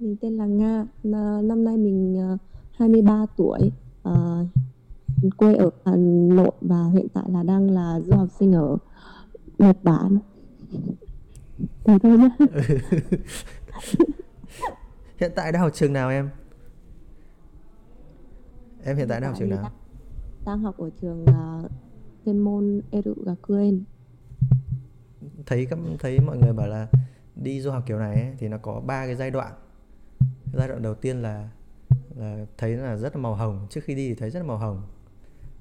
Mình tên là Nga, năm nay mình ờ, 23 tuổi, ờ, quê ở Hà Nội và hiện tại là đang là du học sinh ở Nhật Bản. Thế thôi nhá. Hiện tại đang học trường nào em? Em hiện tại đang học trường nào? đang, đang học ở trường ờ, chuyên môn Erugakuen. Thấy các thấy mọi người bảo là đi du học kiểu này ấy, thì nó có ba cái giai đoạn. Giai đoạn đầu tiên là là thấy là rất là màu hồng, trước khi đi thì thấy rất là màu hồng.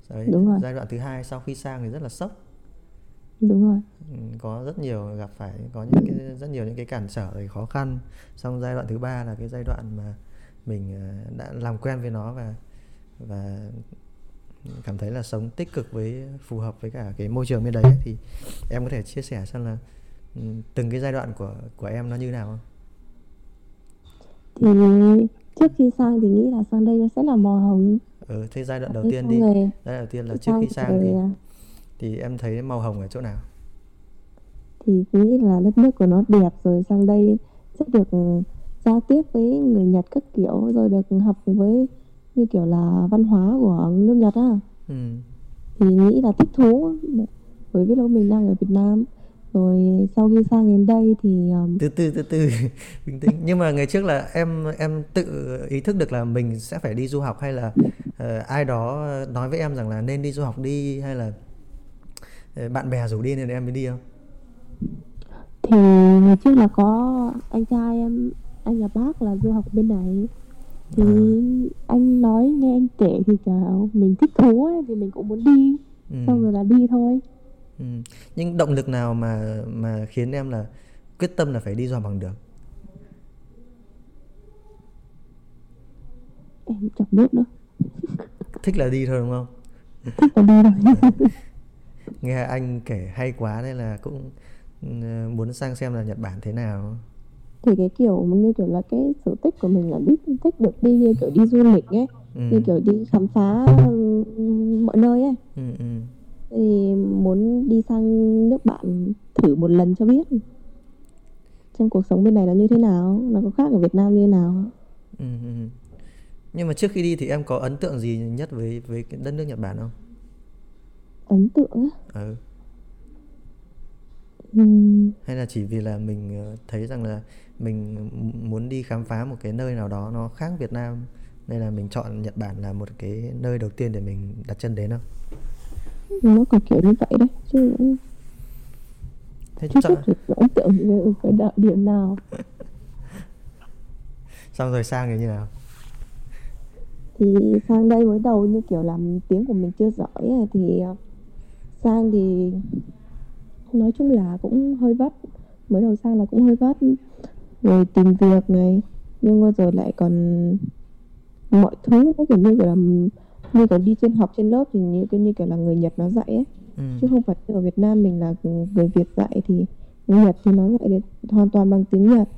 Đấy, Đúng rồi, giai đoạn thứ hai sau khi sang thì rất là sốc. đúng rồi. Ừ, có rất nhiều gặp phải có những cái rất nhiều những cái cản trở rồi khó khăn xong giai đoạn thứ ba là cái giai đoạn mà mình ờ, đã làm quen với nó và và cảm thấy là sống tích cực với phù hợp với cả cái môi trường bên đấy ấy, thì em có thể chia sẻ xem là ừ, từng cái giai đoạn của của em nó như nào không? Thì trước khi sang thì nghĩ là sang đây nó sẽ là màu hồng. Ừ, thế giai đoạn đầu tiên đi giai đoạn đầu tiên là trước khi sang thì ờ, thì em thấy màu hồng ở chỗ nào? thì nghĩ là đất nước của nó đẹp rồi sang đây sẽ được giao tiếp với người Nhật các kiểu rồi được học với như kiểu là văn hóa của nước Nhật á Ừ. thì nghĩ là thích thú bởi vì lúc mình đang ở Việt Nam rồi sau khi sang đến đây thì um, từ từ từ từ. Bình tĩnh. Nhưng mà ngày trước là em em tự ý thức được là mình sẽ phải đi du học hay là ờ, ai đó nói với em rằng là nên đi du học đi hay là ờ, bạn bè rủ đi nên em mới đi không? Thì ngày trước là có anh trai em anh là bác là du học bên này. Thì à, anh nói nghe anh kể thì kiểu mình thích thú ấy thì mình cũng muốn đi. Xong ừ, rồi là đi thôi ừ. nhưng động lực nào mà mà khiến em là quyết tâm là phải đi du học bằng được? Em chẳng biết nữa. Thích là đi thôi đúng không? Thích là đi thôi. Nghe anh kể hay quá nên là cũng ừ, muốn sang xem là Nhật Bản thế nào. Thì cái kiểu như kiểu là cái sở thích của mình là thích thích được đi như kiểu đi du lịch ấy như ừ, kiểu đi khám phá ừ, mọi nơi ấy. Ừ, ừ, thì muốn đi sang nước bạn thử một lần cho biết. Xem cuộc sống bên này nó như thế nào nó có khác ở Việt Nam như thế nào. Ừ, ừ. nhưng mà trước khi đi thì em có ấn tượng gì nhất với với cái đất nước Nhật Bản không? Ấn tượng á? Ừ. Ừm, hay là chỉ vì là mình ờ, thấy rằng là mình muốn đi khám phá một cái nơi nào đó nó khác Việt Nam nên là mình chọn Nhật Bản là một cái nơi đầu tiên để mình đặt chân đến không nó có kiểu như vậy đấy chứ thế chưa chọn biết được ấn tượng về cái đạo điểm nào. Xong rồi sang thì như nào? Thì sang đây mới đầu như kiểu làm tiếng của mình chưa giỏi thì ờ, sang thì nói chung là cũng hơi vất. Mới đầu sang là cũng hơi vất. Rồi tìm việc này nhưng mà rồi lại còn mọi thứ nó kiểu như kiểu là như kiểu đi trên học trên lớp thì như kiểu như kiểu là người Nhật nó dạy ấy ừ. chứ không phải ở Việt Nam mình là người Việt dạy thì người Nhật thì nó dạy được hoàn toàn bằng tiếng Nhật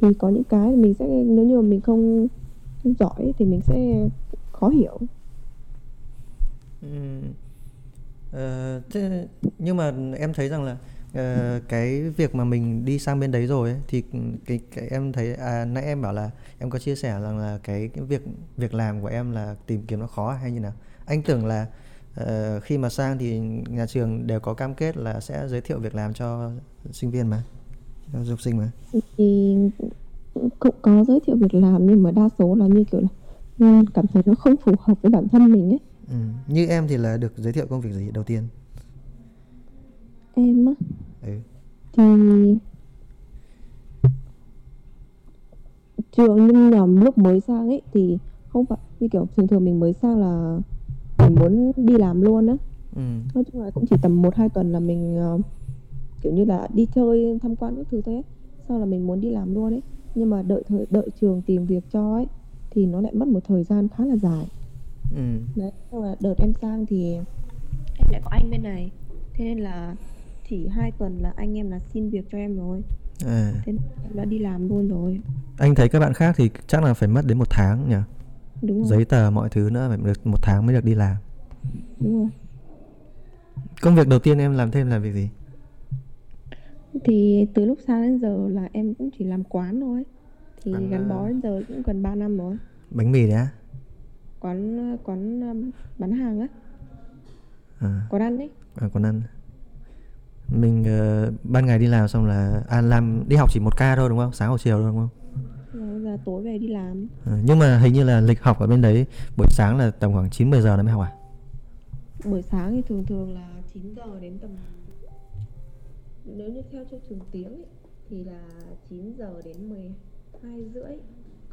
thì có những cái mình sẽ nếu như mà mình không, giỏi thì mình sẽ khó hiểu Ừ. Ờ, thế, nhưng mà em thấy rằng là ờ, cái việc mà mình đi sang bên đấy rồi ấy, thì cái, cái em thấy à, nãy em bảo là em có chia sẻ rằng là cái, cái việc việc làm của em là tìm kiếm nó khó hay như nào? Anh tưởng là ờ, khi mà sang thì nhà trường đều có cam kết là sẽ giới thiệu việc làm cho sinh viên mà cho du học sinh mà. Thì cũng có giới thiệu việc làm nhưng mà đa số là như kiểu là ừ, cảm thấy nó không phù hợp với bản thân mình ấy. Ừ. như em thì là được giới thiệu công việc gì đầu tiên em á ừ. thì trường nhưng mà lúc mới sang ấy thì không phải như kiểu thường thường mình mới sang là mình muốn đi làm luôn á Ừ. nói chung là cũng chỉ tầm một hai tuần là mình ờ, kiểu như là đi chơi tham quan các thứ thế sau là mình muốn đi làm luôn ấy nhưng mà đợi thời đợi trường tìm việc cho ấy thì nó lại mất một thời gian khá là dài Ừ. đấy xong là đợt em sang thì em lại có anh bên này thế nên là chỉ hai tuần là anh em là xin việc cho em rồi. À. thế em đã đi làm luôn rồi. Anh thấy các bạn khác thì chắc là phải mất đến một tháng nhỉ? Đúng rồi. Giấy tờ mọi thứ nữa phải được một tháng mới được đi làm. Đúng rồi. Công việc đầu tiên em làm thêm là việc gì? Thì từ lúc sang đến giờ là em cũng chỉ làm quán thôi. Thì Bán, gắn ờ, bó đến giờ cũng gần 3 năm rồi. bánh mì đấy á? Quán quán um, bán hàng á. À, quán ăn đấy. À còn ăn mình ờ, ban ngày đi làm xong là à, làm đi học chỉ một ca thôi đúng không? Sáng hoặc chiều thôi đúng không? Rồi giờ tối về đi làm. À, nhưng mà hình như là lịch học ở bên đấy buổi sáng là tầm khoảng 9 10 giờ nó mới học à? Buổi sáng thì thường thường là 9 giờ đến tầm nếu như theo cho trường tiếng ấy, thì là 9 giờ đến 12 rưỡi.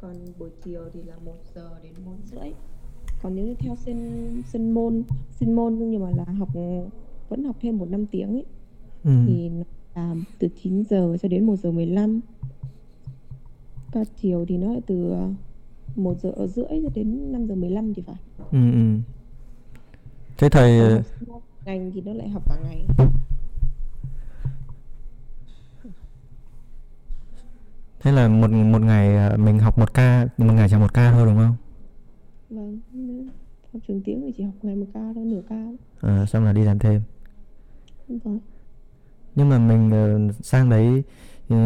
Còn buổi chiều thì là 1 giờ đến 4 rưỡi. Còn nếu như theo sinh sinh môn sinh môn nhưng mà là học vẫn học thêm một năm tiếng ấy ừ. thì nó là từ 9 giờ cho đến 1 giờ 15 ca chiều thì nó lại từ 1 giờ rưỡi cho đến 5 giờ 15 thì phải. Ừ, ừ. thế thầy ờ, ngành thì nó lại học cả ngày. Thế là một một ngày ờ, mình học một ca một ngày chỉ một ca thôi đúng không? Vâng học trường tiếng thì chỉ học ngày một ca thôi nửa ca à, xong là đi làm thêm. Vâng nhưng mà mình ờ, sang đấy ờ,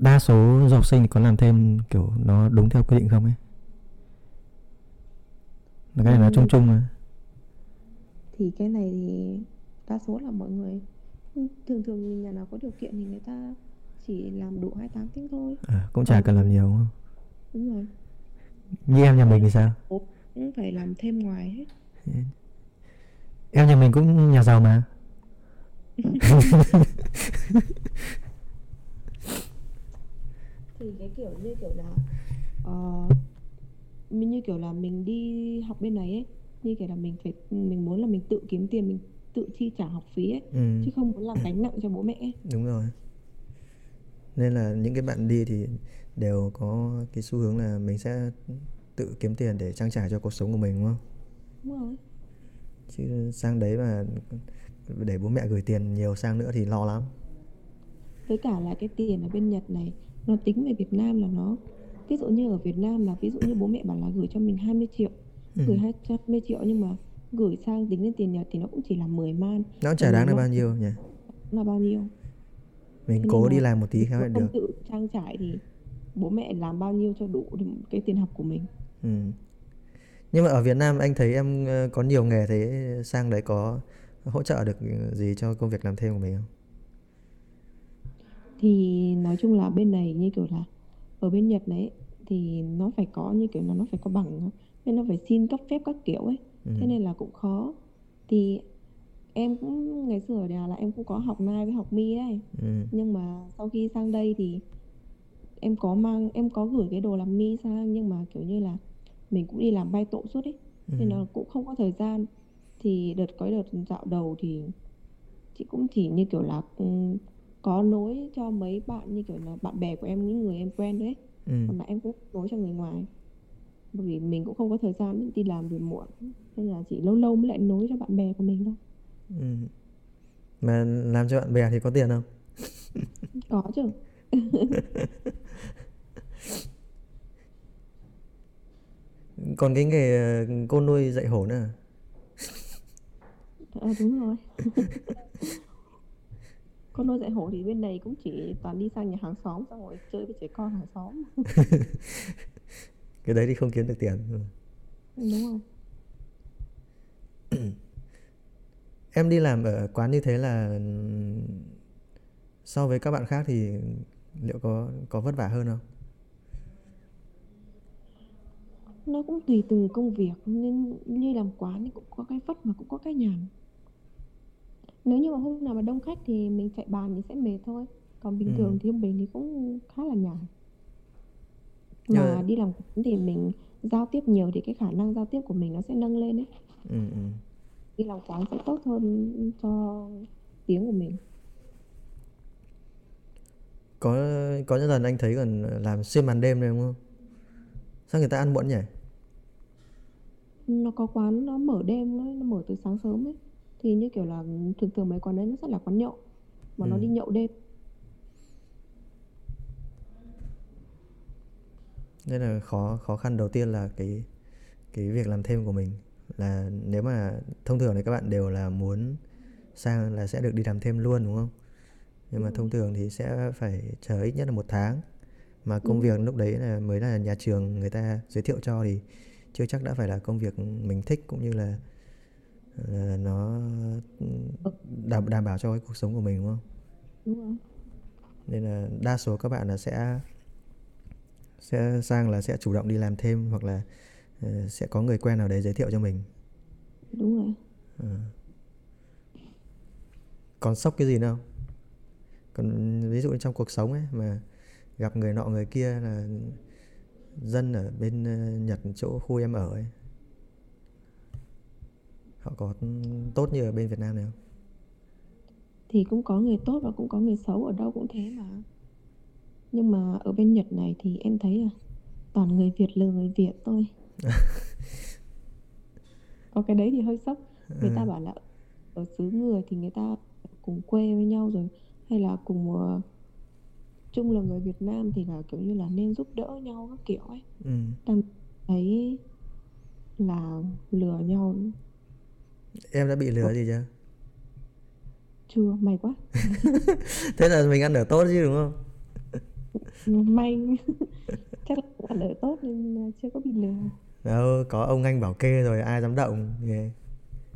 đa số du học sinh thì có làm thêm kiểu nó đúng theo quy định không ấy? Là cái này nó chung chung mà. Thì cái này thì đa số là mọi người thường thường nhà nào có điều kiện thì người ta chỉ làm đủ 28 tiếng thôi. À, cũng chả Ờ. cần làm nhiều đúng không? Đúng rồi. Như em nhà mình thì sao? Cũng phải làm thêm ngoài hết. Em nhà mình cũng nhà giàu mà thì cái kiểu như kiểu là ờ, mình như kiểu là mình đi học bên này ấy như kiểu là mình phải mình muốn là mình tự kiếm tiền mình tự chi trả học phí ấy ừ, chứ không muốn làm gánh nặng cho bố mẹ ấy. đúng rồi. Nên là những cái bạn đi thì đều có cái xu hướng là mình sẽ tự kiếm tiền để trang trải cho cuộc sống của mình đúng không? Đúng rồi. Chứ sang đấy mà để bố mẹ gửi tiền nhiều sang nữa thì lo lắm. Với cả là cái tiền ở bên Nhật này nó tính về Việt Nam là nó ví dụ như ở Việt Nam là ví dụ như bố mẹ bảo là gửi cho mình 20 triệu Ừ. gửi 20 triệu nhưng mà gửi sang tính lên tiền Nhật thì nó cũng chỉ là 10 man. Nó chả đáng là bao nhiêu nhỉ? Là bao nhiêu? Mình Thế cố đi là làm một tí không được. tự trang trải thì bố mẹ làm bao nhiêu cho đủ cái tiền học của mình. Ừ. nhưng mà ở Việt Nam anh thấy em ờ, có nhiều nghề thế sang đấy có hỗ trợ được gì cho công việc làm thêm của mình không thì nói chung là bên này như kiểu là ở bên Nhật đấy thì nó phải có như kiểu là nó phải có bằng nên nó phải xin cấp phép các kiểu ấy ừ. thế nên là cũng khó thì em cũng ngày xưa ở nhà là em cũng có học nai với học mi đấy Ừ. nhưng mà sau khi sang đây thì em có mang em có gửi cái đồ làm mi sang nhưng mà kiểu như là mình cũng đi làm bay tổ suốt ấy Ừ. nên là cũng không có thời gian thì đợt có đợt dạo đầu thì chị cũng chỉ như kiểu là ừ, có nối cho mấy bạn như kiểu là bạn bè của em những người em quen đấy Ừ. còn lại em cũng nối cho người ngoài bởi vì mình cũng không có thời gian đi làm về muộn nên là chỉ lâu lâu mới lại nối cho bạn bè của mình thôi Ừ. mà làm cho bạn bè thì có tiền không có chứ còn cái nghề ờ, cô nuôi dạy hổ nữa à? Ờ đúng rồi. Con nuôi dạy hổ thì bên này cũng chỉ toàn đi sang nhà hàng xóm xong rồi chơi với trẻ con hàng xóm. Cái đấy thì không kiếm được tiền. Ừ. đúng không em đi làm ở quán như thế là so với các bạn khác thì liệu có có vất vả hơn không? Nó cũng tùy từng công việc nên như làm quán thì cũng có cái vất mà cũng có cái nhàn nếu như mà hôm nào mà đông khách thì mình chạy bàn thì sẽ mệt thôi. Còn bình Ừ. thường thì trung bình thì cũng khá là nhàn. Mà mà- đi làm quán thì mình giao tiếp nhiều thì cái khả năng giao tiếp của mình nó sẽ nâng lên ấy. Ừ, ừ. đi làm quán sẽ tốt hơn cho tiếng của mình. Có có những lần anh thấy còn làm xuyên màn đêm này đúng không? Sao người ta ăn muộn nhỉ? Nó có quán nó mở đêm nó, nó mở từ sáng sớm ấy thì như kiểu là thường thường mấy quán đấy nó sẽ là quán nhậu mà nó Ừ. đi nhậu đêm. Nên là khó khó khăn đầu tiên là cái cái việc làm thêm của mình. Là nếu mà thông thường thì các bạn đều là muốn sang là sẽ được đi làm thêm luôn đúng không? Nhưng mà thông thường thì sẽ phải chờ ít nhất là một tháng. Mà công việc lúc đấy là mới là nhà trường người ta giới thiệu cho thì chưa chắc đã phải là công việc mình thích cũng như là, là nó đảm đảm bảo cho cái cuộc sống của mình đúng không? đúng rồi Nên là đa số các bạn là sẽ sẽ sang là sẽ chủ động đi làm thêm hoặc là ờ, sẽ có người quen nào đấy giới thiệu cho mình. đúng rồi Còn sốc cái gì nữa không? Còn ví dụ trong cuộc sống ấy mà gặp người nọ người kia là dân ở bên ờ, Nhật chỗ khu em ở ấy họ có tốt như ở bên Việt Nam này không? thì cũng có người tốt và cũng có người xấu ở đâu cũng thế mà. Nhưng mà ở bên Nhật này thì em thấy là toàn người Việt lừa người Việt thôi. Có cái đấy thì hơi sốc. Người ta bảo là ở xứ người thì người ta cùng quê với nhau rồi hay là cùng ờ, chung là người Việt Nam thì là kiểu như là nên giúp đỡ nhau các kiểu ấy. Ừ. Đang thấy là lừa nhau Em đã bị lừa gì chưa? chưa may quá Thế là mình ăn ở tốt chứ đúng không? may chắc là ăn ở tốt nên ờ, chưa có bị lừa Đâu, có ông anh bảo kê rồi ai dám động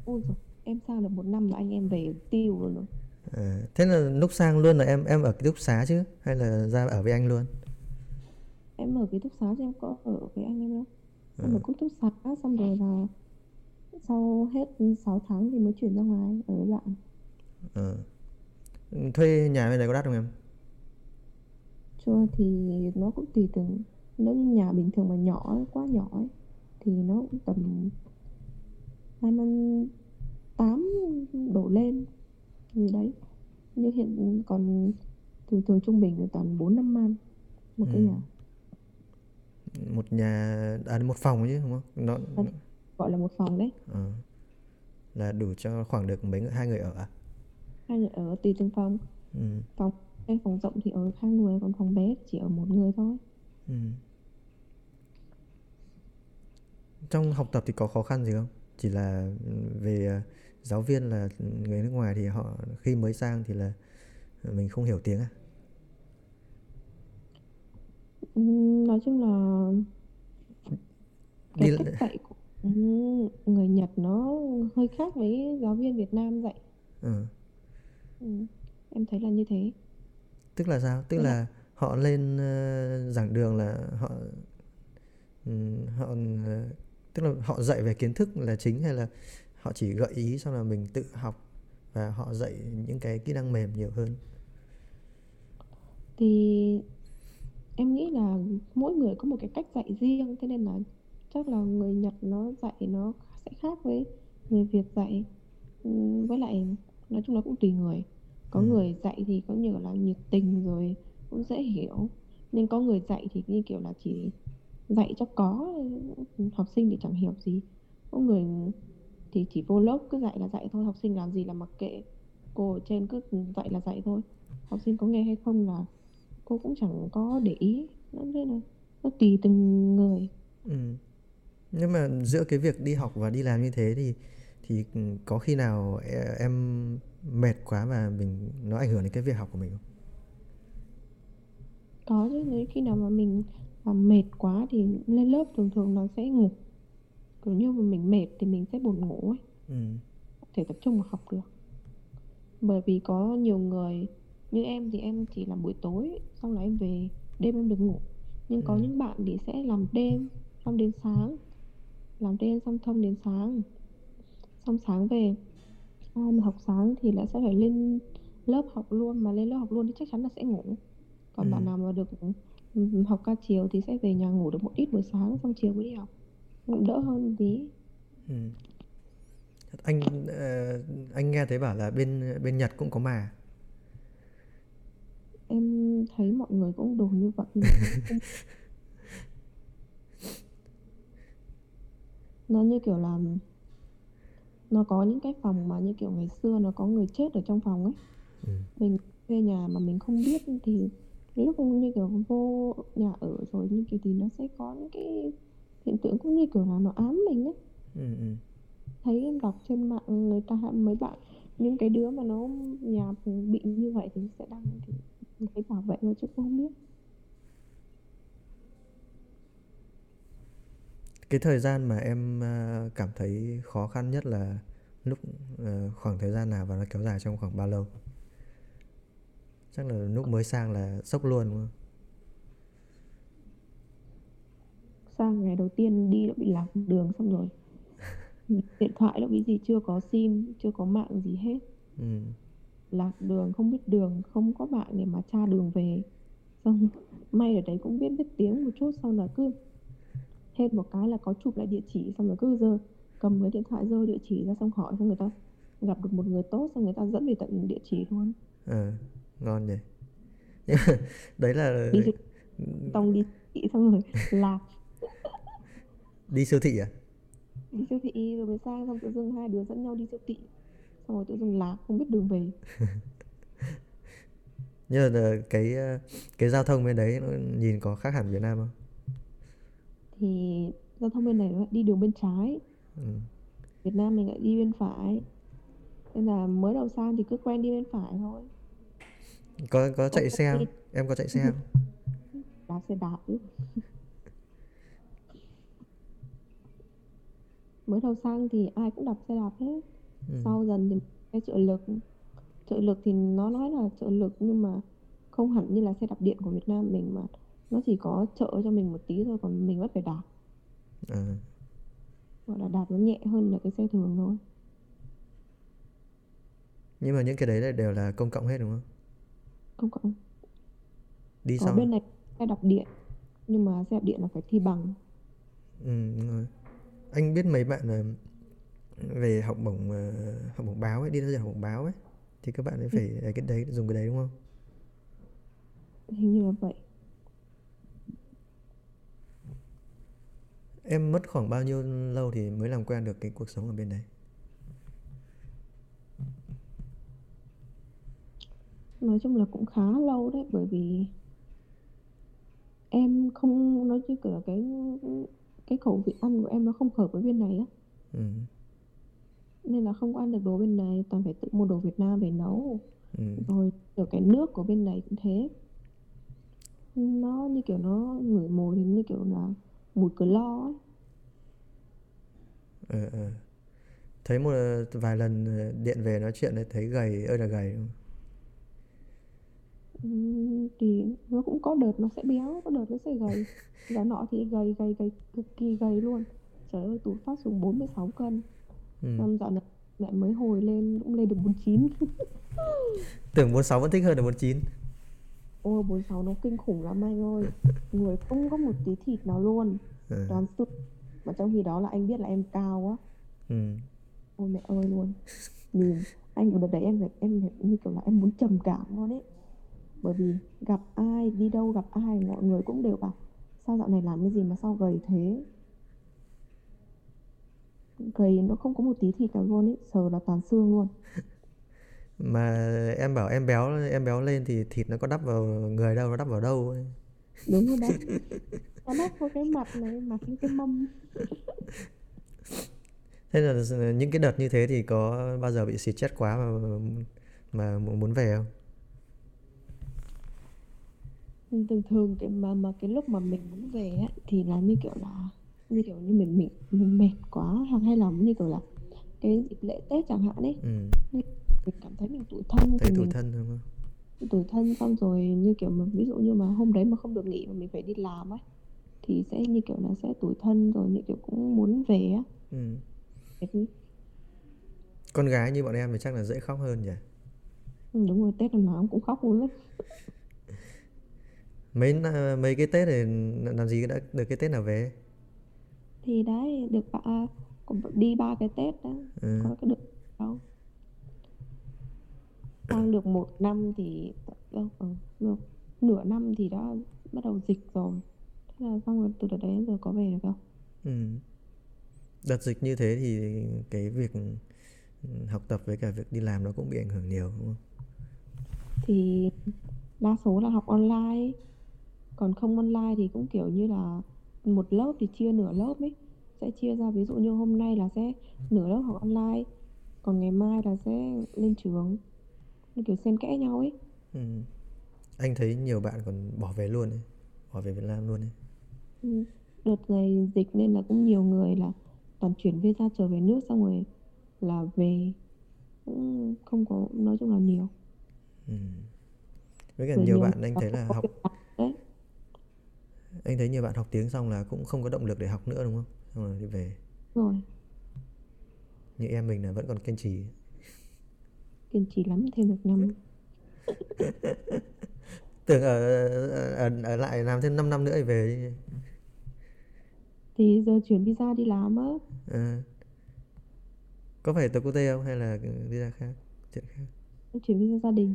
ôi rồi em sang được một năm là anh em về tiêu rồi, rồi. À, thế là lúc sang luôn là em em ở ký túc xá chứ hay là ra ở với anh luôn? em ở ký túc xá chứ em có ở với anh em đâu em ở ký túc xá xong rồi là sau hết 6 tháng thì mới chuyển ra ngoài ở với bạn Ờ. Thuê nhà bên này có đắt không em? chưa thì nó cũng tùy từng nếu như nhà bình thường mà nhỏ quá nhỏ ấy, thì nó cũng tầm hai mươi tám đổ lên gì đấy như hiện còn thường thường trung bình là toàn bốn năm man một cái Ừ. nhà Một nhà à một phòng chứ đúng không? Nó Vâng. Một phòng đấy ờ. là đủ cho khoảng được mấy người hai người ở à? hai người ở tùy từng phòng Ừ. phòng cái phòng rộng thì ở hai người còn phòng bé chỉ ở một người thôi Ừ. Trong học tập thì có khó khăn gì không? Chỉ là ừ, về à, giáo viên là người nước ngoài thì họ khi mới sang thì là mình không hiểu tiếng à? Ừm, nói chung là cái Đi cách dạy của ừm, người Nhật nó hơi khác với giáo viên Việt Nam dạy ừ. Ừm, em thấy là như thế Tức là sao? Tức Tức là- là họ lên ờ, giảng đường là họ ừm, họ ờ, tức là họ dạy về kiến thức là chính hay là họ chỉ gợi ý xong là mình tự học và họ dạy những cái kỹ năng mềm nhiều hơn. thì em nghĩ là mỗi người có một cái cách dạy riêng thế nên là chắc là người Nhật nó dạy nó sẽ khác với người Việt dạy. Ừm, với lại nói chung là cũng tùy người. Có Ừ. người dạy thì có nhiều là nhiệt tình rồi cũng dễ hiểu. Nhưng có người dạy thì như kiểu là chỉ dạy cho có học sinh thì chẳng hiểu gì. Có người thì chỉ vô lớp cứ dạy là dạy thôi học sinh làm gì là mặc kệ. Cô ở trên cứ dạy là dạy thôi. Học sinh có nghe hay không là cô cũng chẳng có để ý. Nó thế là nó tùy từng người. Ừ. Nhưng mà giữa cái việc đi học và đi làm như thế thì thì có khi nào e- em mệt quá và mình nó ảnh hưởng đến cái việc học của mình không? có chứ nếu khi nào mà mình làm mệt quá thì lên lớp thường thường nó sẽ ngủ kiểu như mà mình mệt thì mình sẽ buồn ngủ ấy Ừ. thể tập trung vào học được bởi vì có nhiều người như em thì em chỉ làm buổi tối xong là em về đêm em được ngủ nhưng có Ừ. những bạn thì sẽ làm đêm xong đến sáng làm đêm xong thông đến sáng xong sáng về ai mà học sáng thì lại sẽ phải lên lớp học luôn mà lên lớp học luôn thì chắc chắn là sẽ ngủ còn Ừ. bạn nào mà được ừ, học ca chiều thì sẽ về nhà ngủ được một ít buổi sáng xong chiều mới đi học cũng đỡ hơn tí Ừ. Anh ờ, anh nghe thấy bảo là bên bên Nhật cũng có mà. em thấy mọi người cũng đồn như vậy mà cũng- nó như kiểu là nó có những cái phòng mà như kiểu ngày xưa nó có người chết ở trong phòng ấy Ừ. mình thuê nhà mà mình không biết thì lúc như kiểu vô nhà ở rồi như kiểu thì nó sẽ có những cái hiện tượng cũng như kiểu là nó ám mình ấy Ừ, ừ. thấy em đọc trên mạng người ta mấy bạn những cái đứa mà nó nhà bị như vậy thì sẽ đăng thì thấy bảo vệ thôi chứ cũng không biết cái thời gian mà em à, cảm thấy khó khăn nhất là lúc à, khoảng thời gian nào và nó kéo dài trong khoảng bao lâu? Chắc là lúc mới sang là sốc luôn đúng không? Sang ngày đầu tiên đi đã bị lạc đường xong rồi. Điện thoại đâu cái gì chưa có sim chưa có mạng gì hết. Ừ. lạc đường không biết đường không có bạn để mà tra đường về. Xong may ở đấy cũng biết biết tiếng một chút xong là cứ hết một cái là có chụp lại địa chỉ xong rồi cứ giờ cầm cái điện thoại dơ địa chỉ ra xong hỏi xong người ta gặp được một người tốt xong người ta dẫn về tận địa chỉ luôn. Ờ ngon nhỉ. Nhưng mà đấy là đi xong đi thị xong rồi lạc. Đi siêu thị à? Đi siêu thị rồi mới sang xong tự dưng hai đứa dẫn nhau đi siêu thị. Xong rồi tự dưng lạc không biết đường về. Nhưng mà cái cái giao thông bên đấy nó nhìn có khác hẳn Việt Nam không thì giao thông bên này nó lại đi đường bên trái. Ừ. Việt Nam mình lại đi bên phải. Nên là mới đầu sang thì cứ quen đi bên phải thôi. Có có chạy Ồ, xe không? Em có chạy xe không? Đạp xe đạp mới đầu sang thì ai cũng đạp xe đạp hết. Ừ. sau dần thì xe trợ lực trợ lực thì nó nói là trợ lực nhưng mà không hẳn như là xe đạp điện của Việt Nam mình mà nó chỉ có trợ cho mình một tí thôi còn mình vẫn phải đạp à. gọi là đạp nó nhẹ hơn là cái xe thường thôi. Nhưng mà những cái đấy là đều là công cộng hết đúng không? Không có đi ở sau. bên này xe đạp điện nhưng mà xe đạp điện là phải thi bằng. Ừ, đúng rồi. anh biết mấy bạn ờ, về học bổng ờ, học bổng báo ấy đi ra trường học bổng báo ấy thì các bạn ấy phải ờ, cái đấy dùng cái đấy đúng không? Hình như là vậy em mất khoảng bao nhiêu lâu thì mới làm quen được cái cuộc sống ở bên đấy? Nói chung là cũng khá lâu đấy bởi vì em không nói chứ là cái cái khẩu vị ăn của em nó không hợp với bên này á. Ừ. nên là không có ăn được đồ bên này toàn phải tự mua đồ Việt Nam về nấu. Ừ. rồi kiểu cái nước của bên này cũng thế. Nó như kiểu nó ngửi mùi thì như kiểu là mùi cửa lo ấy Ờ, ờ. thấy một vài lần ờ, điện về nói chuyện ấy thấy gầy ơi là gầy không? Thì nó cũng có đợt nó sẽ béo có đợt nó sẽ gầy giá nọ thì gầy gầy gầy cực kỳ gầy luôn trời ơi tụt phát xuống 46 cân ừ. năm dạo này lại mới hồi lên cũng lên được 49 tưởng 46 vẫn thích hơn là 49 ôi 46 nó kinh khủng lắm anh ơi người không có một tí thịt nào luôn ừ. toàn xương mà trong khi đó là anh biết là em cao á. Ừ. ôi mẹ ơi luôn. Nhìn anh ở đợt đấy em phải em phải như kiểu là em muốn trầm cảm luôn ấy. Bởi vì gặp ai đi đâu gặp ai mọi người cũng đều bảo sao dạo này làm cái gì mà sao gầy thế? Gầy nó không có một tí thịt nào luôn ấy sờ là toàn xương luôn. Mà em bảo em béo em béo lên thì thịt nó có đắp vào người đâu nó đắp vào đâu ấy. đúng rồi đấy nó đắp vào cái mặt này mặt như cái mâm. Thế là những cái đợt như thế thì có bao giờ bị xịt chết quá mà mà muốn về không? Thường thường cái mà mà cái lúc mà mình muốn về á thì là như kiểu là như kiểu như mình mình mình mệt quá hoặc hay là như kiểu là cái dịp lễ Tết chẳng hạn ấy. Ừ. mình cảm thấy mình tủi thân thấy tủi mình thân đúng không? tủi thân xong rồi như kiểu mà ví dụ như mà hôm đấy mà không được nghỉ mà mình phải đi làm ấy thì sẽ như kiểu là sẽ tủi thân rồi như kiểu cũng muốn về á. Ừ. Con gái như bọn em thì chắc là dễ khóc hơn nhỉ? Ừ, đúng rồi Tết năm nào cũng khóc luôn á. Mấy mấy cái tết này làm gì đã được cái tết nào về? Thì đấy được ba đi ba cái Tết đó ừ. có cái được đâu. Sang được một năm thì đâu ừ, được nửa năm thì đã bắt đầu dịch rồi thế là xong rồi từ đợt đấy đến giờ có về được không Ừ. Đợt dịch như thế thì cái việc ừ, học tập với cả việc đi làm nó cũng bị ảnh hưởng nhiều đúng không? thì đa số là học online còn không online thì cũng kiểu như là một lớp thì chia nửa lớp ấy sẽ chia ra ví dụ như hôm nay là sẽ nửa lớp học online còn ngày mai là sẽ lên trường kiểu xen kẽ nhau ấy Ừ. Anh thấy nhiều bạn còn bỏ về luôn ấy, bỏ về Việt Nam luôn ấy. Ừ. đợt này dịch nên là cũng nhiều người là toàn chuyển visa trở về nước xong rồi là về cũng không có nói chung là nhiều. Với cả rồi nhiều bạn anh thấy là học đấy. Anh thấy nhiều bạn học tiếng xong là cũng không có động lực để học nữa đúng không? Xong rồi đi về. Rồi. Như em mình là vẫn còn kiên trì. Kiên trì lắm thêm được năm tưởng ở, ở, ở lại làm thêm 5 năm nữa thì về thì giờ chuyển visa đi làm á. Ờ. có phải tập quốc tế không hay là visa khác chuyện khác? Chuyển visa gia đình.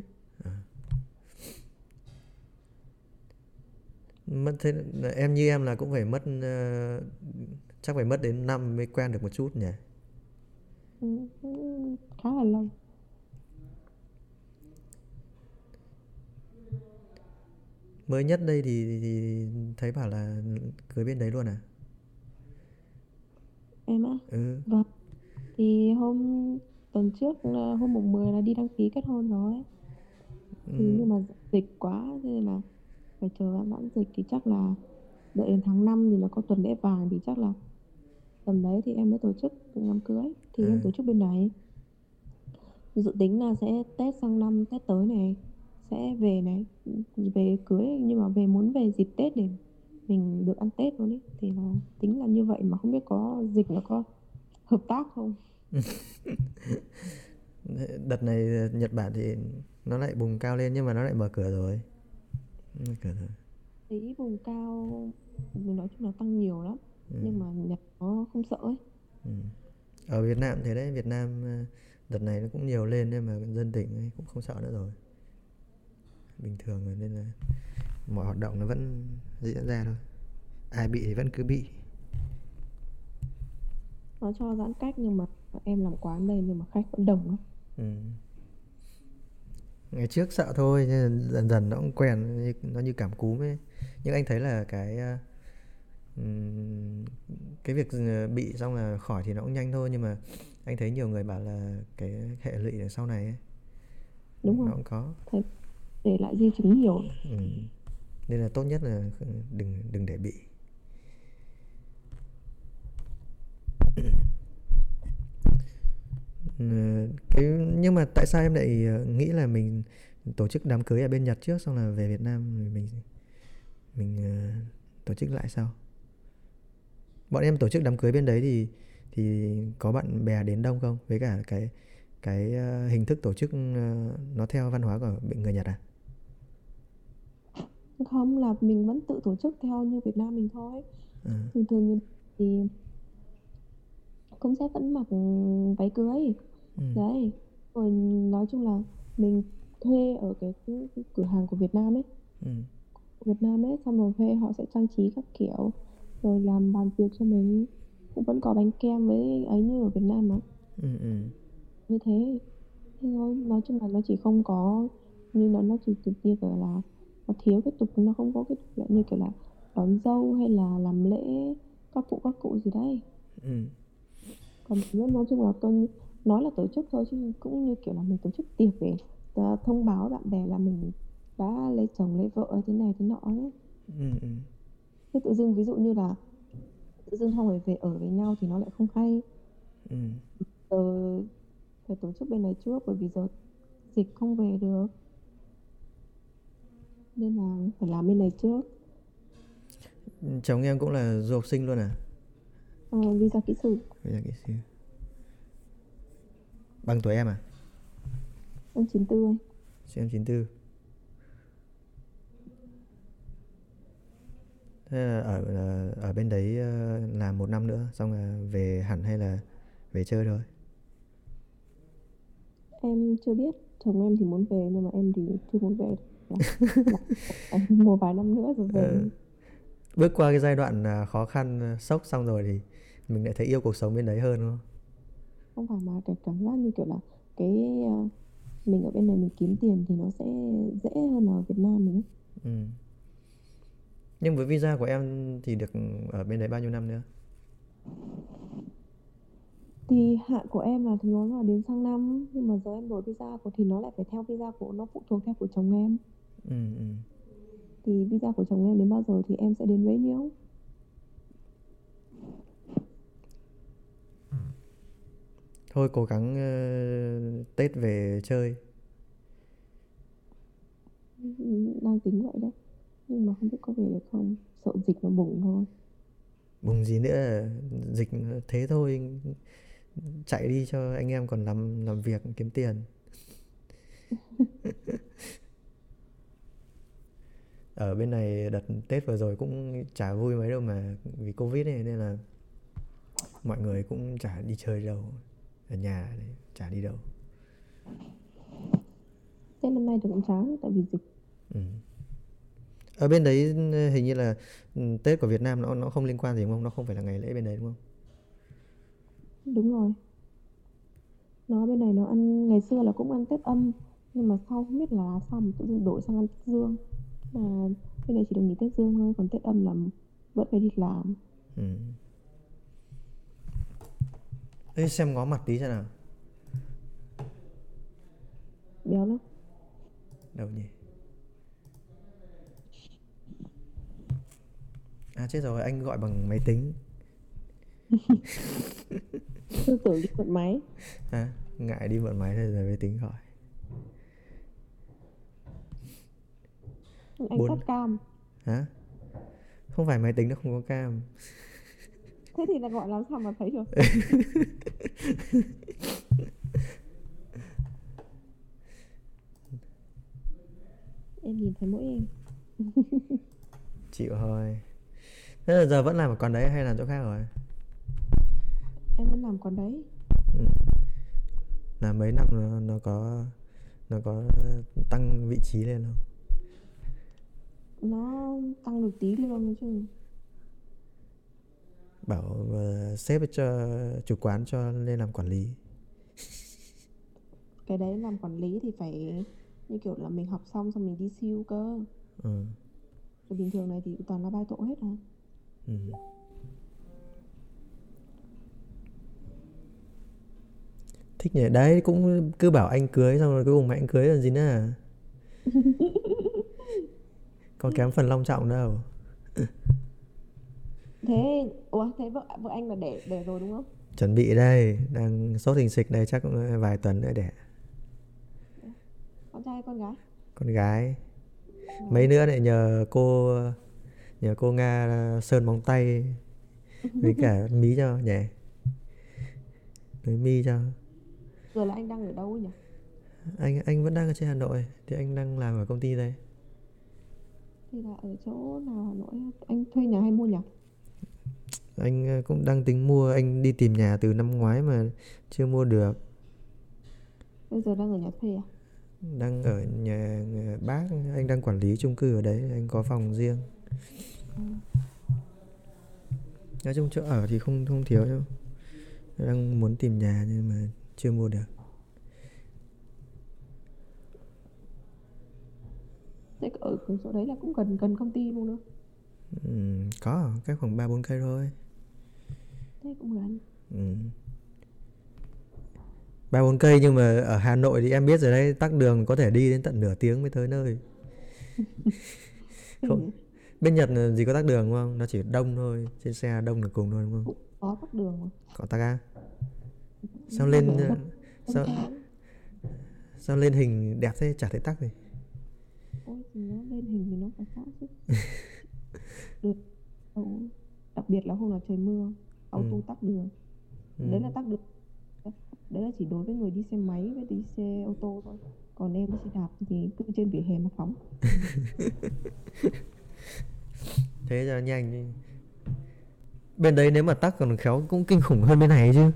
Mất thế em như em là cũng phải mất ờ, chắc phải mất đến năm mới quen được một chút nhỉ? Ừ, khá là lâu mới nhất đây thì, thì thấy bảo là cưới bên đấy luôn à? Em á ừ. Vâng. Thì hôm tuần trước là hôm mùng 10 là đi đăng ký kết hôn rồi. Thì nhưng mà dịch quá nên là phải chờ vãn vãn dịch thì chắc là đợi đến tháng 5 thì nó có tuần lễ vàng thì chắc là tầm đấy thì em mới tổ chức đám cưới. Thì em Ừ. tổ chức bên này dự tính là sẽ Tết sang năm Tết tới này sẽ về này về cưới nhưng mà về muốn về dịp Tết để mình được ăn Tết luôn ấy thì là tính là như vậy mà không biết có dịch nó có hợp tác không. Đợt này Nhật Bản thì nó lại bùng cao lên nhưng mà nó lại mở cửa rồi. Mở cửa rồi. Thấy vùng cao mình nói chung là tăng nhiều lắm nhưng mà Nhật nó không sợ ấy. Ở Việt Nam thế đấy Việt Nam ờ, đợt này nó cũng nhiều lên nên mà dân tỉnh cũng không sợ nữa rồi bình thường rồi nên là mọi hoạt động nó vẫn diễn ra thôi. Ai bị thì vẫn cứ bị. Nó cho giãn cách nhưng mà em làm quán đây nhưng mà khách vẫn đông lắm. Ừ. ngày trước sợ thôi nhưng dần dần nó cũng quen nó như cảm cúm ấy. Nhưng anh thấy là cái ờ, cái việc ờ, bị xong là khỏi thì nó cũng nhanh thôi nhưng mà anh thấy nhiều người bảo là cái hệ lụy ở sau này ấy, đúng nó không? cũng có. Thấy để lại di chứng nhiều Ừ. Nên là tốt nhất là đừng đừng để bị. Ừ, cái, nhưng mà tại sao em lại ờ, nghĩ là mình tổ chức đám cưới ở bên Nhật trước, xong là về Việt Nam mình mình ờ, tổ chức lại sau? Bọn em tổ chức đám cưới bên đấy thì thì có bạn bè đến đông không? Với cả cái cái ờ, hình thức tổ chức nó theo văn hóa của người Nhật à? Không là mình vẫn tự tổ chức theo như Việt Nam mình thôi Ừ. thường thường thì cũng sẽ vẫn mặc váy cưới Ừ. đấy rồi nói chung là mình thuê ở cái, cái, cái cửa hàng của Việt Nam ấy Ừ. Việt Nam ấy xong rồi thuê họ sẽ trang trí các kiểu rồi làm bàn tiệc cho mình cũng vẫn có bánh kem với ấy như ở Việt Nam mà Ừ. Ừ. như thế thế thôi nói chung là nó chỉ không có như nó nó chỉ trực tiếp ở là nó thiếu cái tục nó không có cái tục lệ như kiểu là đón dâu hay là làm lễ các cụ các cụ gì đấy Ừ. còn nói nói chung là tôi nói là tổ chức thôi chứ cũng như kiểu là mình tổ chức tiệc để à, thông báo bạn bè là mình đã lấy chồng lấy vợ thế này thế nọ ấy Ừ. Ừ. chứ tự dưng ví dụ như là tự dưng xong rồi về ở với nhau thì nó lại không hay Ừ. giờ phải tổ chức bên này trước bởi vì giờ dịch không về được nên là phải làm bên này trước Chồng em cũng là du học sinh luôn à? à, visa kỹ sư giờ kỹ sư. Bằng tuổi em à? em 94 ấy. Sinh em 94. Thế là ở ở- ở bên đấy ờ, làm một năm nữa xong là về hẳn hay là về chơi thôi? em chưa biết chồng em thì muốn về nhưng mà em thì chưa muốn về em một vài năm nữa rồi về Ờ. Bước qua cái giai đoạn à, khó khăn à, sốc xong rồi thì mình lại thấy yêu cuộc sống bên đấy hơn đúng không? không phải mà cái cảm giác như kiểu là cái à, mình ở bên này mình kiếm tiền thì nó sẽ dễ hơn ở Việt Nam mình ấy. Ừ. Nhưng với visa của em thì được ở bên đấy bao nhiêu năm nữa? thì hạn của em là nó là đến sang năm nhưng mà giờ em đổi visa của thì nó lại phải theo visa của nó phụ thuộc theo của chồng em Ừ, ừ. thì visa của chồng em đến bao giờ thì em sẽ đến với nhiêu ừ. thôi cố gắng uh, tết về chơi. Đang tính vậy đấy. Nhưng mà không biết có về được không. Sợ dịch nó bùng thôi. Bùng gì nữa dịch thế thôi. Chạy đi cho anh em còn làm làm việc kiếm tiền. ở bên này đợt Tết vừa rồi cũng chả vui mấy đâu mà vì Covid này nên là mọi người cũng chả đi chơi đâu. Ở nhà này chả đi đâu. Tết năm nay thì cũng chán tại vì dịch. Ừ. ở bên đấy hình như là ừ, Tết của Việt Nam nó nó không liên quan gì đúng không? Nó không phải là ngày lễ bên đấy đúng không? Đúng rồi. Nó bên này nó ăn ngày xưa là cũng ăn Tết âm nhưng mà sau không biết là sao mà tự dưng đổi sang ăn Tết dương mà bên này chỉ được nghỉ Tết dương thôi còn Tết âm là vẫn phải đi làm. Ừ. Ê, xem ngó mặt tí xem nào. Béo lắm. Đâu nhỉ? À chết rồi anh gọi bằng máy tính. Tư tưởng đi mượn máy. À, ngại đi mượn máy rồi máy tính gọi anh Bốn. tắt cam. Hả? Không phải máy tính nó không có cam. Thế thì là gọi làm sao mà thấy được? Em nhìn thấy mỗi em. Chịu thôi. Thế là giờ vẫn làm ở quán đấy hay làm chỗ khác rồi? Em vẫn làm quán đấy. Làm mấy năm nó, nó có nó có tăng vị trí lên không nó tăng được tí lương thôi chứ. Bảo uh, sếp cho chủ quán cho lên làm quản lý. Cái đấy làm quản lý thì phải như kiểu là mình học xong xong mình đi siêu cơ. Ừ. rồi bình thường này thì toàn là bài tổ hết à Ừ. thích nhỉ? Đấy cũng cứ bảo anh cưới xong rồi cuối cùng mẹ anh cưới là gì nữa à có kém phần long trọng đâu. Thế ủa thế vợ vợ anh là đẻ đẻ rồi đúng không? Chuẩn bị đây đang sốt hình xịch đây chắc cũng vài tuần nữa đẻ con trai hay con gái? Con gái. Mấy nữa lại nhờ cô nhờ cô nga sơn móng tay. Với cả mí cho nhỉ? Với mi cho. Giờ là anh đang ở đâu nhỉ? Anh anh vẫn đang ở trên hà nội thì anh đang làm ở công ty đây thì là ở chỗ nào hà nội anh thuê nhà hay mua nhà anh ờ, cũng đang tính mua. Anh đi tìm nhà từ năm ngoái mà chưa mua được. Bây giờ đang ở nhà thuê à? Đang ở nhà nhà bác. Anh đang quản lý chung cư ở đấy. Anh có phòng riêng. Nói chung chỗ ở thì không không thiếu đâu. Đang muốn tìm nhà nhưng mà chưa mua được thế ở cái chỗ đấy là cũng gần gần công ty luôn nữa ừ, có cách khoảng ba bốn cây thôi. Thế cũng gần. Ừ. ba bốn cây nhưng mà ở Hà Nội thì em biết rồi đấy tắc đường có thể đi đến tận nửa tiếng mới tới nơi. Không bên Nhật gì có tắc đường đúng không? Nó chỉ đông thôi trên xe đông là cùng thôi đúng không? Có tắc đường mà. Có tắc à sao lên sao sao lên hình đẹp thế chả thấy tắc gì ôi thì nó lên hình thì nó phải khác chứ. Được đặc biệt là hôm nào trời mưa auto Ừ. tắc đường. Đấy là tắc đường. Đấy là chỉ đối với người đi xe máy với đi xe ô tô thôi. Còn em đi xe đạp thì cứ trên vỉa hè mà phóng. Thế cho nhanh đi. Bên đấy nếu mà tắc còn khéo cũng kinh khủng hơn bên này chứ.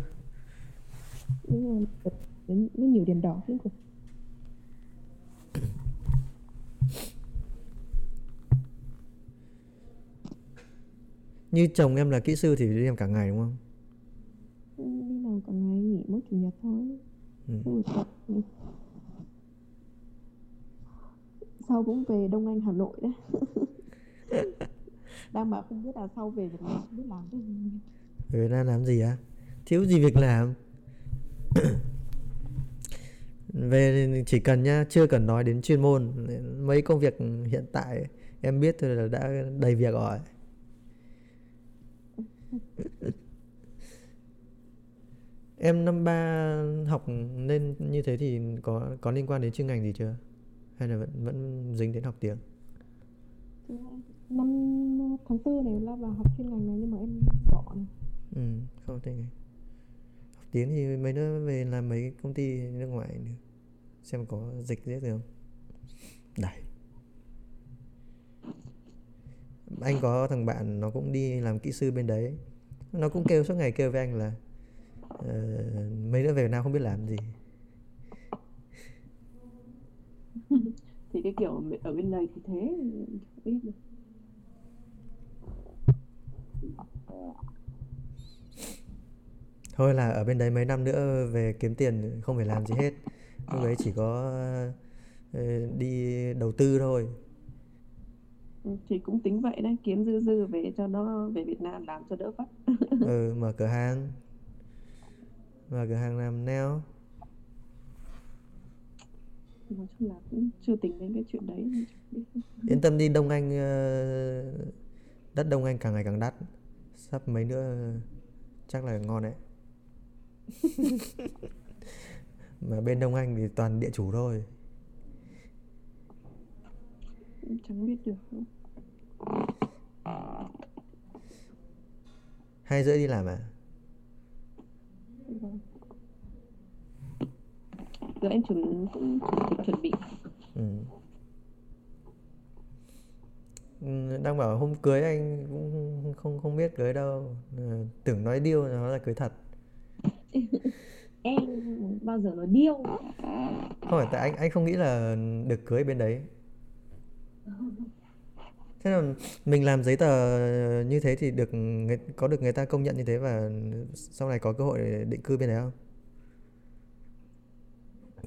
Mà nó nó nhiều đèn đỏ kinh khủng như chồng em là kỹ sư thì đi làm cả ngày đúng không? Ừ, đi làm cả ngày nghỉ mỗi chủ nhật thôi. Ừ. sau cũng về Đông Anh Hà Nội đấy. Đang bảo không biết là sau về Việt Nam không biết làm cái gì Ở Việt Nam làm gì á? Thiếu gì việc làm? Về chỉ cần nhá chưa cần nói đến chuyên môn. Mấy công việc hiện tại em biết thôi là đã đầy việc rồi em năm ba học nên như thế thì có có liên quan đến chuyên ngành gì chưa? Hay là vẫn vẫn dính đến học tiếng? Năm tháng tư này là vào học chuyên ngành này nhưng mà em bỏ này. Ừ không chuyên ngành học tiếng thì mấy nữa về làm mấy công ty nước ngoài nữa xem có dịch giết được không? Đẩy anh có thằng bạn nó cũng đi làm kỹ sư bên đấy. Nó cũng kêu suốt ngày kêu với anh là uh, mấy nữa về Việt Nam không biết làm gì. Thì cái kiểu ở bên này thì thế biết được thôi là ở bên đấy mấy năm nữa về kiếm tiền không phải làm gì hết. Lúc đấy chỉ có uh, đi đầu tư thôi thì cũng tính vậy đấy kiếm dư dư về cho nó về Việt Nam làm cho đỡ vất. Ừ mở cửa hàng. Mở cửa hàng làm nail. Nói chung là cũng chưa tính đến cái chuyện đấy yên tâm đi đông anh ờ, đất đông anh càng ngày càng đắt. Sắp mấy nữa chắc là ngon đấy. Mà bên đông anh thì toàn địa chủ thôi. Chẳng biết được hai rưỡi đi làm à? Giờ em chuẩn cũng chuẩn, bị. Ừ. ừ. đang bảo hôm cưới anh cũng không không biết cưới đâu. Ừ, tưởng nói điêu nó là cưới thật. Em bao giờ nói điêu? Không phải tại anh anh không nghĩ là được cưới bên đấy thế là mình làm giấy tờ như thế thì được có được người ta công nhận như thế và sau này có cơ hội để định cư bên đấy không?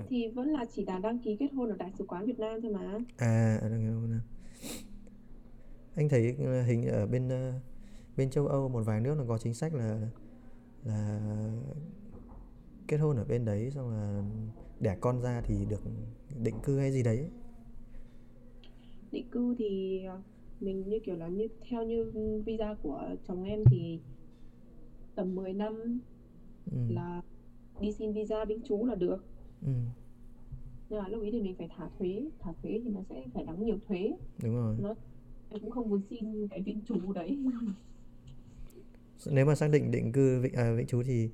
Thì vẫn là chỉ là đăng ký kết hôn ở đại sứ quán Việt Nam thôi mà. À đăng ký kết hôn anh thấy hình ở bên bên châu Âu một vài nước nó có chính sách là là kết hôn ở bên đấy xong là đẻ con ra thì được định cư hay gì đấy định cư thì mình như kiểu là như theo như visa của chồng em thì tầm 10 năm ừ. là đi xin visa binh chú là được. Ừ. nhưng mà lúc ấy thì mình phải thả thuế thả thuế thì nó sẽ phải đóng nhiều thuế. Đúng rồi. Nó em cũng không muốn xin cái vĩnh trú đấy. Nếu mà xác định định cư vĩnh, à, vĩnh trú thì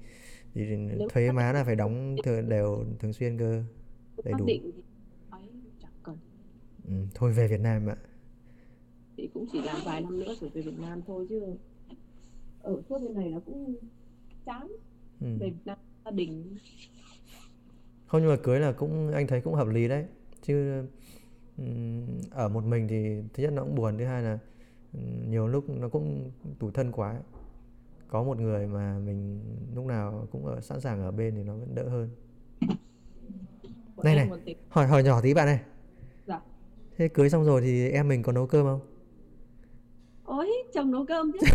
thì nếu thuế má là phải đóng thường đều thường xuyên cơ đầy đủ. định thì ấy chẳng cần. Ừ, thôi về Việt Nam ạ cũng chỉ làm vài năm nữa rồi về Việt Nam thôi chứ ở suốt bên này nó cũng chán. Ừ. về Việt Nam gia đình. Không nhưng mà cưới là cũng anh thấy cũng hợp lý đấy. Chứ ở một mình thì thứ nhất nó cũng buồn thứ hai là nhiều lúc nó cũng tủi thân quá. Có một người mà mình lúc nào cũng ở sẵn sàng ở bên thì nó vẫn đỡ hơn. Này này hỏi hỏi nhỏ tí bạn này dạ. Thế cưới xong rồi thì em mình có nấu cơm không ôi chồng nấu cơm chứ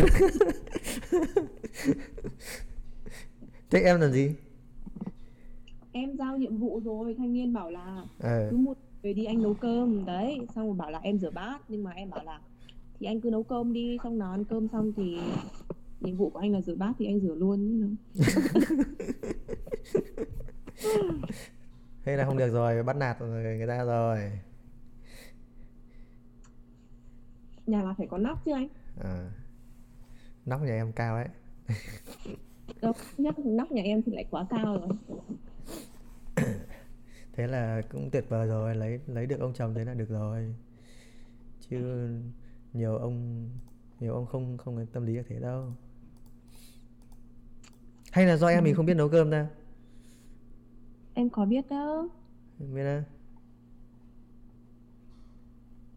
thế em làm gì? Em giao nhiệm vụ rồi thanh niên bảo là à. cứ một về đi anh nấu cơm. Đấy xong rồi bảo là em rửa bát. Nhưng mà em bảo là thì anh cứ nấu cơm đi xong nào ăn cơm xong thì nhiệm vụ của anh là rửa bát thì anh rửa luôn. Thế là không được rồi bắt nạt rồi người ta rồi nhà là phải có nóc chứ anh. À. nóc nhà em cao đấy Đâu, nhất nóc nhà em thì lại quá cao rồi. Thế là cũng tuyệt vời rồi lấy lấy được ông chồng thế là được rồi. Chứ nhiều ông nhiều ông không không có tâm lý như thế đâu. Hay là do em mình không biết nấu cơm ta? Em có biết đâu biết đâu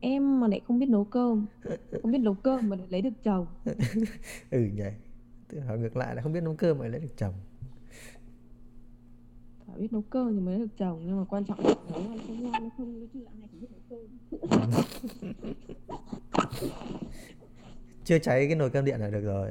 em mà lại không biết nấu cơm. Không biết nấu cơm mà lại lấy được chồng. Ừ nhỉ. Hỏi ngược lại là không biết nấu cơm mà lấy được chồng. Phải biết nấu cơm thì mới được chồng nhưng mà quan trọng là nấu ăn không ngon không nói chứ là ai cũng biết nấu cơm. Chưa cháy cái nồi cơm điện là được rồi